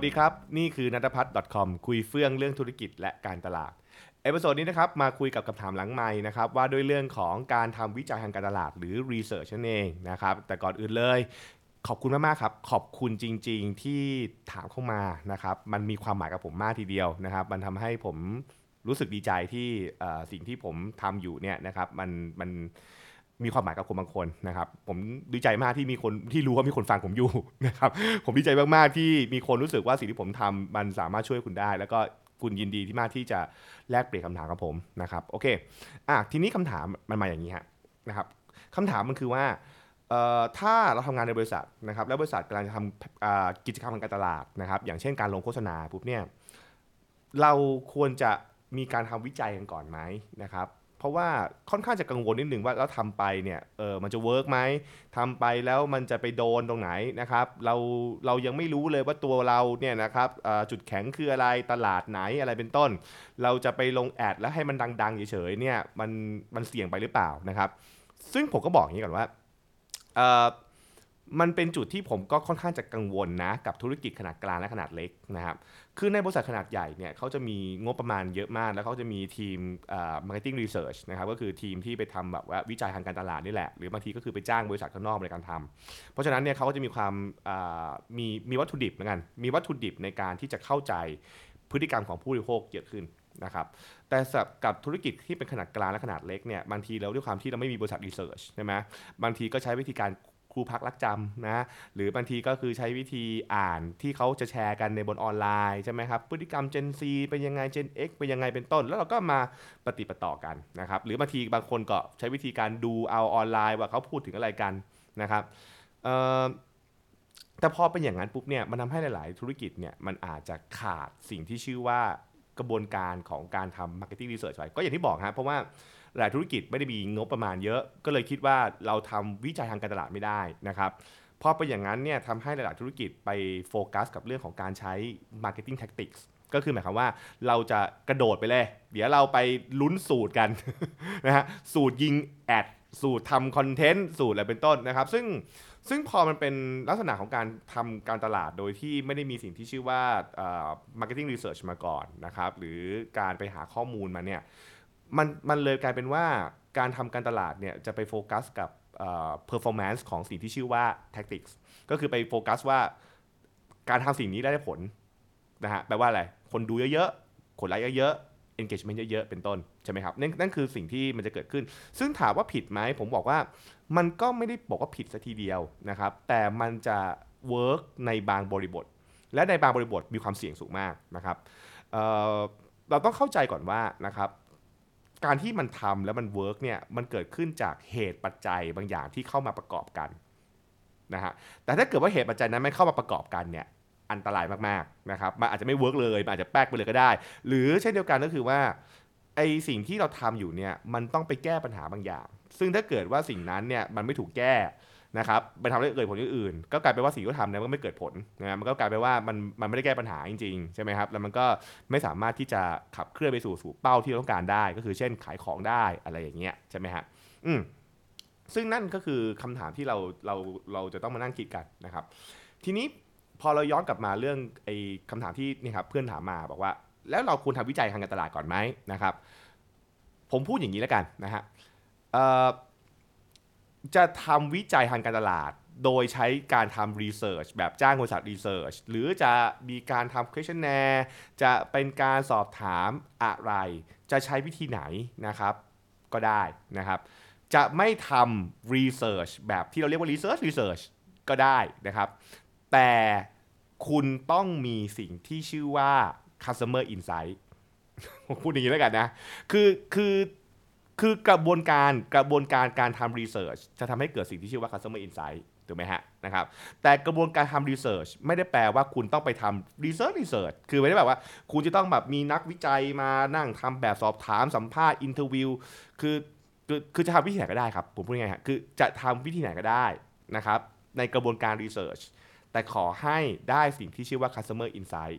วัสดีครับ นี่คือนัทพัฒน์ .com คุยเฟื่องเรื่องธุรกิจและการตลาด episode นี้นะครับมาคุยกับคำถามหลังไมค์นะครับว่าด้วยเรื่องของการทำวิจัยทางการตลาดหรือ research นั่นเองนะครับแต่ก่อนอื่นเลยขอบคุณมากๆครับ ขอบคุณจริง ๆที่ถามเข้ามานะครับมันมีความหมายกับผมมากทีเดียวนะครับ มันทำให้ผมรู้สึกดีใจที่สิ่งที่ผมทำอยู่เนี่ยนะครับมันมันม มีความหมายกับคนบางคนนะครับ ผมดีใจมากที่มีคนที่รู้ว่ามีคนฟังผมอยู่นะครับผมดีใจมากๆที่มีคนรู้สึกว่าสิ่งที่ผมทำมันสามารถช่วยคุณได้ แล้วก็คุณยินดีที่มากที่จะแลกเปลี่ยนคำถามกับผมนะครับโอเคอะทีนี้คำถามมันมาอย่างนี้ฮะนะครับคำถามมันคือว่าเอ่อถ้าเราทำงานในบริษัทนะครับแล้วบริษัทกำลังจะทำกิจกรรมทางการตลาดนะครับ อย่างเช่นการลงโฆษณาปุ๊บเนี่ยเราควรจะมีการทำวิจัยกันก่อนไหมนะครับ เพราะว่าค่อนข้างจะกังวลนิดหนึ่งว่าแล้วทำไปเนี่ยเออมันจะเวิร์กไหมทำไปแล้วมันจะไปโดนตรงไหนนะครับ เราเรายังไม่รู้เลยว่าตัวเราเนี่ยนะครับจุดแข็งคืออะไรตลาดไหนอะไรเป็นต้น เราจะไปลงแอดแล้วให้มันดังๆเฉยๆเนี่ยมันมันเสี่ยงไปหรือเปล่านะครับ ซึ่งผมก็บอกอย่างนี้ก่อนว่าเออ มันเป็นจุดที่ผมก็ค่อนข้างจะกังวลนะกับธุรกิจขนาดกลางและขนาดเล็กนะครับ คือในบริษัทขนาดใหญ่เนี่ยเขาจะมีงบประมาณเยอะมาก แล้วเขาจะมีทีมเอ่อ marketing research นะครับก็คือทีมที่ไปทำแบบว่าวิจัยทางการตลาดนี่แหละ หรือบางทีก็คือไปจ้างบริษัทข้างนอกในการทำเพราะฉะนั้นเนี่ยเขาก็จะมีความอ่ามีมีวัตถุดิบเหมือนกัน มีวัตถุดิบในการที่จะเข้าใจพฤติกรรมของผู้บริโภคเยอะขึ้นนะครับแต่กับธุรกิจที่เป็นขนาดกลางและขนาดเล็กเนี่ยบางทีเราด้วยความที่เราไม่มีบริษัทรีเสิร์ชใช่ไหมบางทีก็ใช้วิธีการ ครูพักรักจำนะหรือบางทีก็คือใช้วิธีอ่านที่เขาจะแชร์กันในบนออนไลน์ใช่ไหมครับพฤติกรรม Gen Z เป็นยังไง Gen X เป็นยังไงเป็นต้น แล้วเราก็มาปฏิปต่อกันนะครับหรือบางทีบางคนก็ใช้วิธีการดูเอาออนไลน์ว่าเขาพูดถึงอะไรกันนะครับแต่พอเป็นอย่างนั้นปุ๊บเนี่ยมันทำให้หลาย ๆ ธุรกิจเนี่ยมันอาจจะขาดสิ่งที่ชื่อว่า กระบวนการของการทำ marketing research ไว้ก็อย่างที่บอกฮะเพราะว่าหลายธุรกิจไม่ได้มีงบประมาณเยอะ ก็เลยคิดว่าเราทำวิจัยทางการตลาดไม่ได้นะครับพอเป็นอย่างนั้นเนี่ยทำให้หลาย ๆ ธุรกิจไปโฟกัสกับเรื่องของการใช้ marketing tactics ก็คือหมายความว่าเราจะกระโดดไปเลย เดี๋ยวเราไปลุ้นสูตรกันนะฮะสูตรยิงแอดสูตรทำคอนเทนต์สูตรอะไรเป็นต้นนะครับ ซึ่ง ซึ่งพอมันเป็นลักษณะของการทำการตลาดโดยที่ไม่ได้มีสิ่งที่ชื่อว่า marketing research มาก่อนนะครับ หรือการไปหาข้อมูลมาเนี่ยมันมันเลยกลายเป็นว่าการทำการตลาดเนี่ยจะไปโฟกัสกับ performance ของสิ่งที่ชื่อว่า tactics ก็คือไปโฟกัสว่าการทำสิ่งนี้ได้ผลนะฮะแปลว่าอะไร คนดูเยอะๆ คนไลค์เยอะๆ engagement เยอะๆ เป็นต้น ใช่ไหมครับนั่นนั่นคือสิ่งที่มันจะเกิดขึ้น ซึ่งถามว่าผิดไหมผมบอกว่ามันก็ไม่ได้บอกว่าผิดซะทีเดียวนะครับ แต่มันจะ work ในบางบริบท และในบางบริบทมีความเสี่ยงสูงมากนะครับเเราต้องเข้าใจก่อนว่านะครับการที่มันทำแล้วมัน work เนี่ยมันเกิดขึ้นจากเหตุปัจจัยบางอย่างที่เข้ามาประกอบกันนะฮะแต่ถ้าเกิดว่าเหตุปัจจัยนั้นไม่เข้ามาประกอบกันเนี่ย อันตรายมากๆนะครับมันอาจจะไม่ work เลยมันอาจจะแป๊กไปเลยก็ได้ หรือเช่นเดียวกันก็คือว่าไอสิ่งที่เราทำอยู่เนี่ยมันต้องไปแก้ปัญหาบางอย่าง ซึ่งถ้าเกิดว่าสิ่งนั้นเนี่ยมันไม่ถูกแก้นะครับไปทำให้เกิดผลอย่างอื่น ก็กลายเป็นว่าสิ่งที่เราทำเนี่ยมันก็ไม่เกิดผลนะมันก็กลายเป็นว่ามันมันไม่ได้แก้ปัญหาจริงๆใช่ไหมครับแล้วมันก็ไม่สามารถที่จะขับเคลื่อนไปสู่สู่เป้าที่เราต้องการได้ ก็คือเช่นขายของได้อะไรอย่างเงี้ยใช่ไหมฮะอืมซึ่งนั่นก็คือคำถามที่เราเราเราจะต้องมานั่งคิดกันนะครับ ทีนี้ พอเราย้อนกลับมาเรื่องไอ้คำถามที่นี่ครับเพื่อนถามมาบอกว่า แล้วเราควรทำวิจัยทางการตลาดก่อนไหมนะครับ ผมพูดอย่างนี้แล้วกันนะฮะจะทำวิจัยทางการตลาด โดยใช้การทำ research แบบจ้างบริษัท research หรือจะมีการทำ questionnaire จะเป็นการสอบถามอะไร จะใช้วิธีไหนนะครับ ก็ได้นะครับ จะไม่ทำ research แบบที่เราเรียกว่า research research ก็ได้นะครับ แต่คุณต้องมีสิ่งที่ชื่อว่า customer insight ผมพูดอย่างนี้แล้วกันนะ คือคือคือกระบวนการกระบวนการการทำ research จะทำให้เกิดสิ่งที่ชื่อว่า customer insight ถูกไหมฮะนะครับแต่กระบวนการทำ research ไม่ได้แปลว่าคุณต้องไปทำ research research คือไม่ได้แบบว่า คุณจะต้องแบบมีนักวิจัยมานั่งทำแบบสอบถามสัมภาษณ์ interview คือคือคือจะทำวิธีไหนก็ได้ครับ ผมพูดง่ายๆฮะคือจะทำวิธีไหนก็ได้นะครับในกระบวนการ research แต่ขอให้ได้สิ่งที่ชื่อว่า customer insight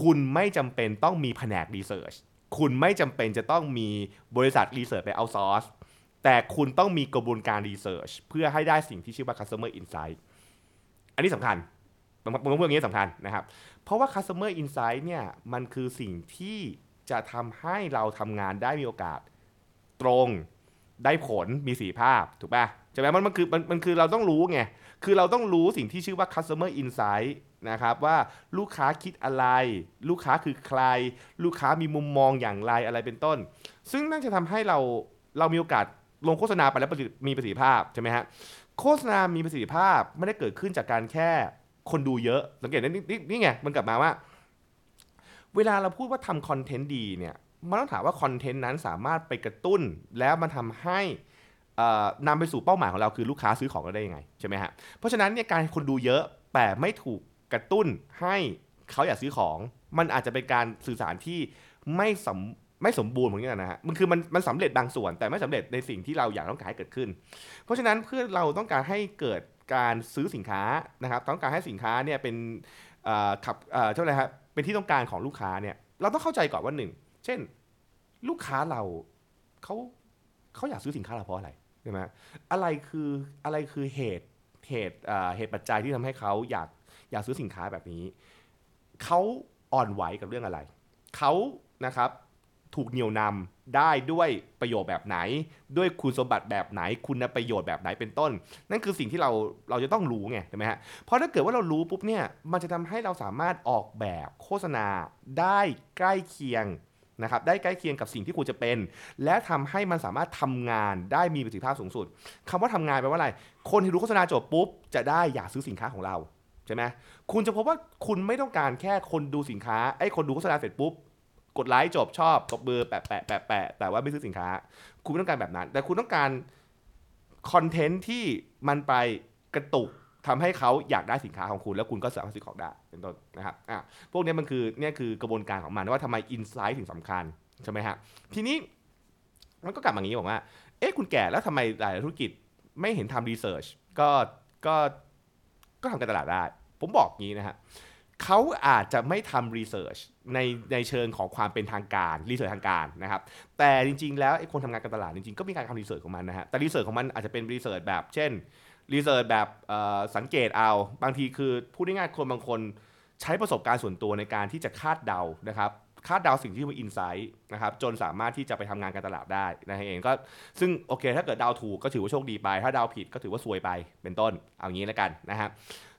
คุณไม่จำเป็นต้องมีแผนก research คุณไม่จำเป็นจะต้องมีบริษัท research ไป outsource แต่คุณต้องมีกระบวนการ research เพื่อให้ได้สิ่งที่ชื่อว่า customer insight อันนี้สำคัญผมผมพูดอย่างนี้สำคัญนะครับ เพราะว่า customer insight เนี่ยมันคือสิ่งที่จะทำให้เราทำงานได้มีโอกาสตรง ได้ผลมีสีภาพถูกป่ะใช่ไหมมันมันคือมันมันคือเราต้องรู้ไงคือเราต้องรู้สิ่งที่ชื่อว่า customer insight นะครับว่าลูกค้าคิดอะไร ลูกค้าคือใคร ลูกค้ามีมุมมองอย่างไรอะไรเป็นต้น ซึ่งน่าจะทำให้เราเรามีโอกาสลงโฆษณาไปแล้วมีประสิทธิภาพใช่ไหมฮะโฆษณามีประสิทธิภาพไม่ได้เกิดขึ้นจากการแค่คนดูเยอะ สังเกตนะนี่นี่นี่ไงมันกลับมาว่า เวลาเราพูดว่าทำคอนเทนต์ดีเนี่ย มันต้องถามว่าคอนเทนต์นั้นสามารถไปกระตุ้น แล้วมันทำให้นำไปสู่เป้าหมายของเราคือลูกค้าซื้อของเราได้ยังไงใช่ไหมฮะเพราะฉะนั้นเนี่ยการคนดูเยอะแต่ไม่ถูกกระตุ้นให้เขาอยากซื้อของ มันอาจจะเป็นการสื่อสารที่ไม่สมไม่สมบูรณ์เหมือนกันนะฮะมันคือมันมันสำเร็จบางส่วน แต่ไม่สำเร็จในสิ่งที่เราอยากต้องการให้เกิดขึ้น เพราะฉะนั้นเพื่อเราต้องการให้เกิดการซื้อสินค้านะครับ ต้องการให้สินค้าเนี่ยเป็นขับเอ่อเท่าไหร่ครับเป็นที่ต้องการของลูกค้าเนี่ยเราต้องเข้าใจก่อนว่าหนึ่ง เช่น ลูกค้าเราเขาเขาอยากซื้อสินค้าเราเพราะอะไรใช่ไหมอะไรคืออะไรคือเหตุเหตุเอ่อเหตุปัจจัยที่ทำให้เขาอยากอยากซื้อสินค้าแบบนี้เขาอ่อนไหวกับเรื่องอะไรเขานะครับถูกเหนี่ยวนำได้ด้วยประโยชน์แบบไหน ด้วยคุณสมบัติแบบไหน คุณประโยชน์แบบไหนเป็นต้น นั่นคือสิ่งที่เราเราจะต้องรู้ไงใช่ไหมฮะเพราะถ้าเกิดว่าเรารู้ปุ๊บเนี่ยมันจะทำให้เราสามารถออกแบบโฆษณาได้ใกล้เคียง นะครับได้ใกล้เคียงกับสิ่งที่ควรจะเป็น และทำให้มันสามารถทำงานได้มีประสิทธิภาพสูงสุดคำว่าทำงานแปลว่าอะไร คนที่รู้โฆษณาจบปุ๊บจะได้อยากซื้อสินค้าของเราใช่ไหมคุณจะพบว่าคุณไม่ต้องการแค่คนดูสินค้าไอ้คนดูโฆษณาเสร็จปุ๊บกดไลค์จบชอบตบมือแปะแปะแปะแปะแต่ว่าไม่ซื้อสินค้า คุณไม่ต้องการแบบนั้น แต่คุณต้องการคอนเทนต์ที่มันไปกระตุก ทำให้เขาอยากได้สินค้าของคุณ แล้วคุณก็สามารถซื้อของได้เป็นต้นนะครับอะพวกนี้มันคือเนี่ยคือกระบวนการของมันว่าทำไมอินไซต์ถึงสำคัญใช่ไหมฮะทีนี้มันก็กลับมาอย่างนี้บอกว่า เอ๊ะคุณแก่แล้วทำไมหลายธุรกิจไม่เห็นทำรีเสิร์ชก็ก็ก็ทำการตลาดได้ ผมบอกงี้นะฮะเขาอาจจะไม่ทำรีเสิร์ชในในเชิงของความเป็นทางการรีเสิร์ชทางการนะครับ แต่จริงๆ แล้วไอ้คนทำงานการตลาดจริงๆ ก็มีการทำ research ของมันนะฮะแต่ research ของมันอาจจะเป็น research แบบ เช่น research แบบสังเกตเอา บางทีคือพูดง่ายๆคนบางคนใช้ประสบการณ์ส่วนตัวในการที่จะคาดเดานะครับคาดเดาสิ่งที่เรียกว่า insight นะครับจนสามารถที่จะไปทำงานการตลาดได้นะฮะเองก็ซึ่งโอเค ถ้าเกิดเดาถูกก็ถือว่าโชคดีไป ถ้าเดาผิดก็ถือว่าซวยไปเป็นต้นเอางี้แล้วกันนะฮะ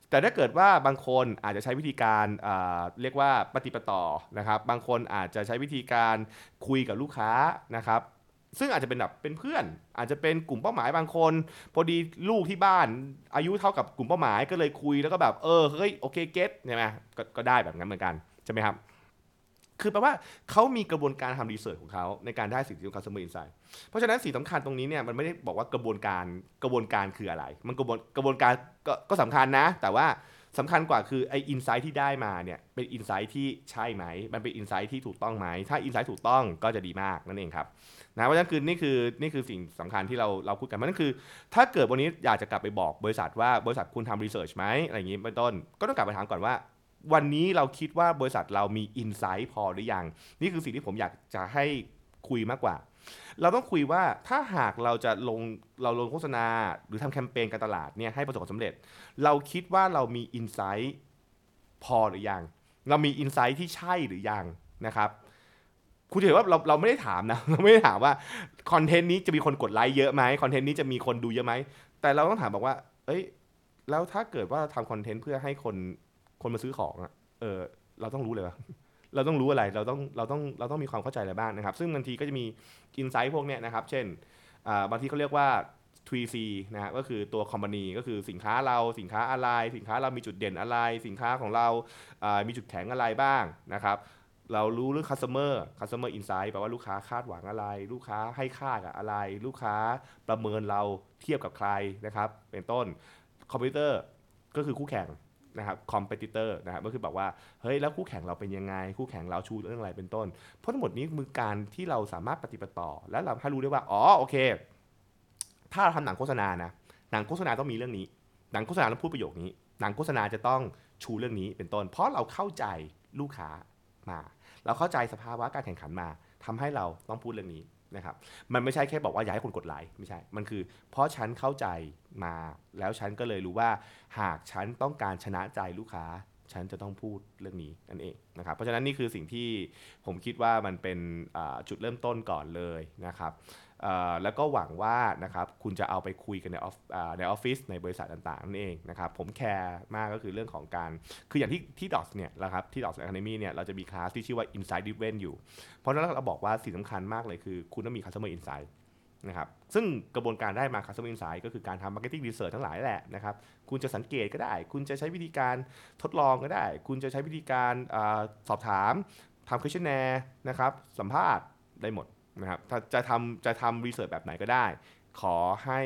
แต่ถ้าเกิดว่าบางคนอาจจะใช้วิธีการเอ่อเรียกว่าปะติดปะต่อนะครับ บางคนอาจจะใช้วิธีการคุยกับลูกค้านะครับ ซึ่งอาจจะเป็นแบบเป็นเพื่อน อาจจะเป็นกลุ่มเป้าหมายบางคน พอดีลูกที่บ้านอายุเท่ากับกลุ่มเป้าหมายก็เลยคุยแล้วก็แบบเออเฮ้ยโอเคเก็ตใช่ไหมกก็ได้แบบนั้นเหมือนกันใช่ไหมครับ คือแปลว่าเขามีกระบวนการทำรีเสิร์ชของเขาในการได้สิ่งที่เรียกว่า customer insight เพราะฉะนั้นสิ่งสำคัญตรงนี้เนี่ยมันไม่ได้บอกว่ากระบวนการกระบวนการคืออะไร มันกระบวนกระบวนการก็ก็สำคัญนะ แต่ว่า สำคัญกว่าคือไอ้ insight ที่ได้มาเนี่ยเป็น insight ที่ใช่ไหม มันเป็น insight ที่ถูกต้องไหม ถ้า insight ถูกต้องก็จะดีมากนั่นเองครับนะเพราะฉะนั้นคือนี่คือนี่คือสิ่งสำคัญที่เราเราพูดกันมันนั่นคือ ถ้าเกิดวันนี้อยากจะกลับไปบอกบริษัทว่าบริษัทคุณทำ research ไหมอะไรอย่างนี้เป็นต้น ก็ต้องกลับไปถามก่อนว่า วันนี้เราคิดว่าบริษัทเรามี insight พอหรือยัง นี่คือสิ่งที่ผมอยากจะให้คุยมากกว่า เราต้องคุยว่าถ้าหากเราจะลงเราลงโฆษณา หรือทำแคมเปญการตลาดเนี่ยให้ประสบความสำเร็จ เราคิดว่าเรามีอินไซต์พอหรือยัง เรามีอินไซต์ที่ใช่หรือยังนะครับคุณจะเห็นว่าเราเราไม่ได้ถามนะเราไม่ได้ถามว่าคอนเทนต์นี้จะมีคนกดไลค์เยอะไหมคอนเทนต์นี้จะมีคนดูเยอะไหมแต่เราต้องถามบอกว่า เอ้ย แล้วถ้าเกิดว่าทำคอนเทนต์เพื่อให้คนคนมาซื้อของอะเออเราต้องรู้เลยว่า เราต้องรู้อะไรเราต้องเราต้องเราต้องมีความเข้าใจอะไรบ้างนะครับ ซึ่งบางทีก็จะมีอินไซต์พวกเนี้ยนะครับ เช่นบางทีเขาเรียกว่า 3C นะก็คือตัวคอมพานีก็คือสินค้าเราสินค้าอะไร สินค้าเรามีจุดเด่นอะไร สินค้าของเราอ่ามีจุดแข็งอะไรบ้างนะครับเรารู้เรื่อง customer customer insight แปลว่าลูกค้าคาดหวังอะไร ลูกค้าให้ค่ากับอะไร ลูกค้าประเมินเราเทียบกับใครนะครับ เป็นต้นคอมพิวเตอร์ก็คือคู่แข่ง นะครับ competitor นะครับก็คือแบบว่าเฮ้ยแล้วคู่แข่งเราเป็นยังไง คู่แข่งเราชูเรื่องอะไรเป็นต้น เพราะทั้งหมดนี้คือการที่เราสามารถปฏิบัติต่อ และเราให้รู้ได้ว่าอ๋อโอเค ถ้าเราทำหนังโฆษณานะหนังโฆษณาต้องมีเรื่องนี้ หนังโฆษณาต้องพูดประโยคนี้ หนังโฆษณาจะต้องชูเรื่องนี้เป็นต้น เพราะเราเข้าใจลูกค้ามา เราเข้าใจสภาวะการแข่งขันมาทำให้เราต้องพูดเรื่องนี้ นะครับมันไม่ใช่แค่บอกว่าอยากให้คนกดไลค์ไม่ใช่ มันคือ เพราะฉันเข้าใจมาแล้วฉันก็เลยรู้ว่า หากฉันต้องการชนะใจลูกค้า ฉันจะต้องพูดเรื่องนี้นั่นเองนะครับเพราะฉะนั้นนี่คือสิ่งที่ผมคิดว่ามันเป็นจุดเริ่มต้นก่อนเลยนะครับ แล้วก็หวังว่านะครับคุณจะเอาไปคุยกันในออฟในออฟฟิศในบริษัทต่างๆนั่นเองนะครับผมแคร์มากก็คือเรื่องของการ คืออย่างที่ที่ดอ s เนี่ยนะครับที่ดอ s Academy เนี่ยเราจะมีคลาสที่ชื่อว่า Insight Driven อยู่ เพราะฉะนั้นเราบอกว่าสิ่งสำคัญมากเลยคือ คุณต้องมี Customer Insight นะครับซึ่งกระบวนการได้มา Customer Insight ก็คือการทำ Marketing Research ทั้งหลายแหละนะครับคุณจะสังเกตก็ได้ คุณจะใช้วิธีการทดลองก็ได้ คุณจะใช้วิธีการอสอบถามทำ questionnaire นะครับสัมภาษณ์ได้หมด นะครับจะทำจะทำรีเสิร์ชแบบไหนก็ได้ ขอให้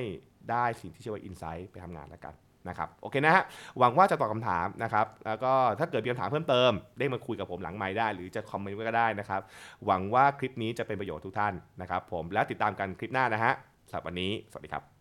ได้สิ่งที่ชื่อว่าอินไซต์ไปทำงานแล้วกันนะครับโอเคนะฮะหวังว่าจะตอบคำถามนะครับแล้วก็ถ้าเกิดมีคำถามเพิ่มเติมได้มาคุยกับผมหลังไมค์ได้ หรือจะคอมเมนต์ก็ได้นะครับ หวังว่าคลิปนี้จะเป็นประโยชน์ทุกท่านนะครับผมและติดตามกันคลิปหน้านะฮะสำหรับวันนี้ สวัสดีครับ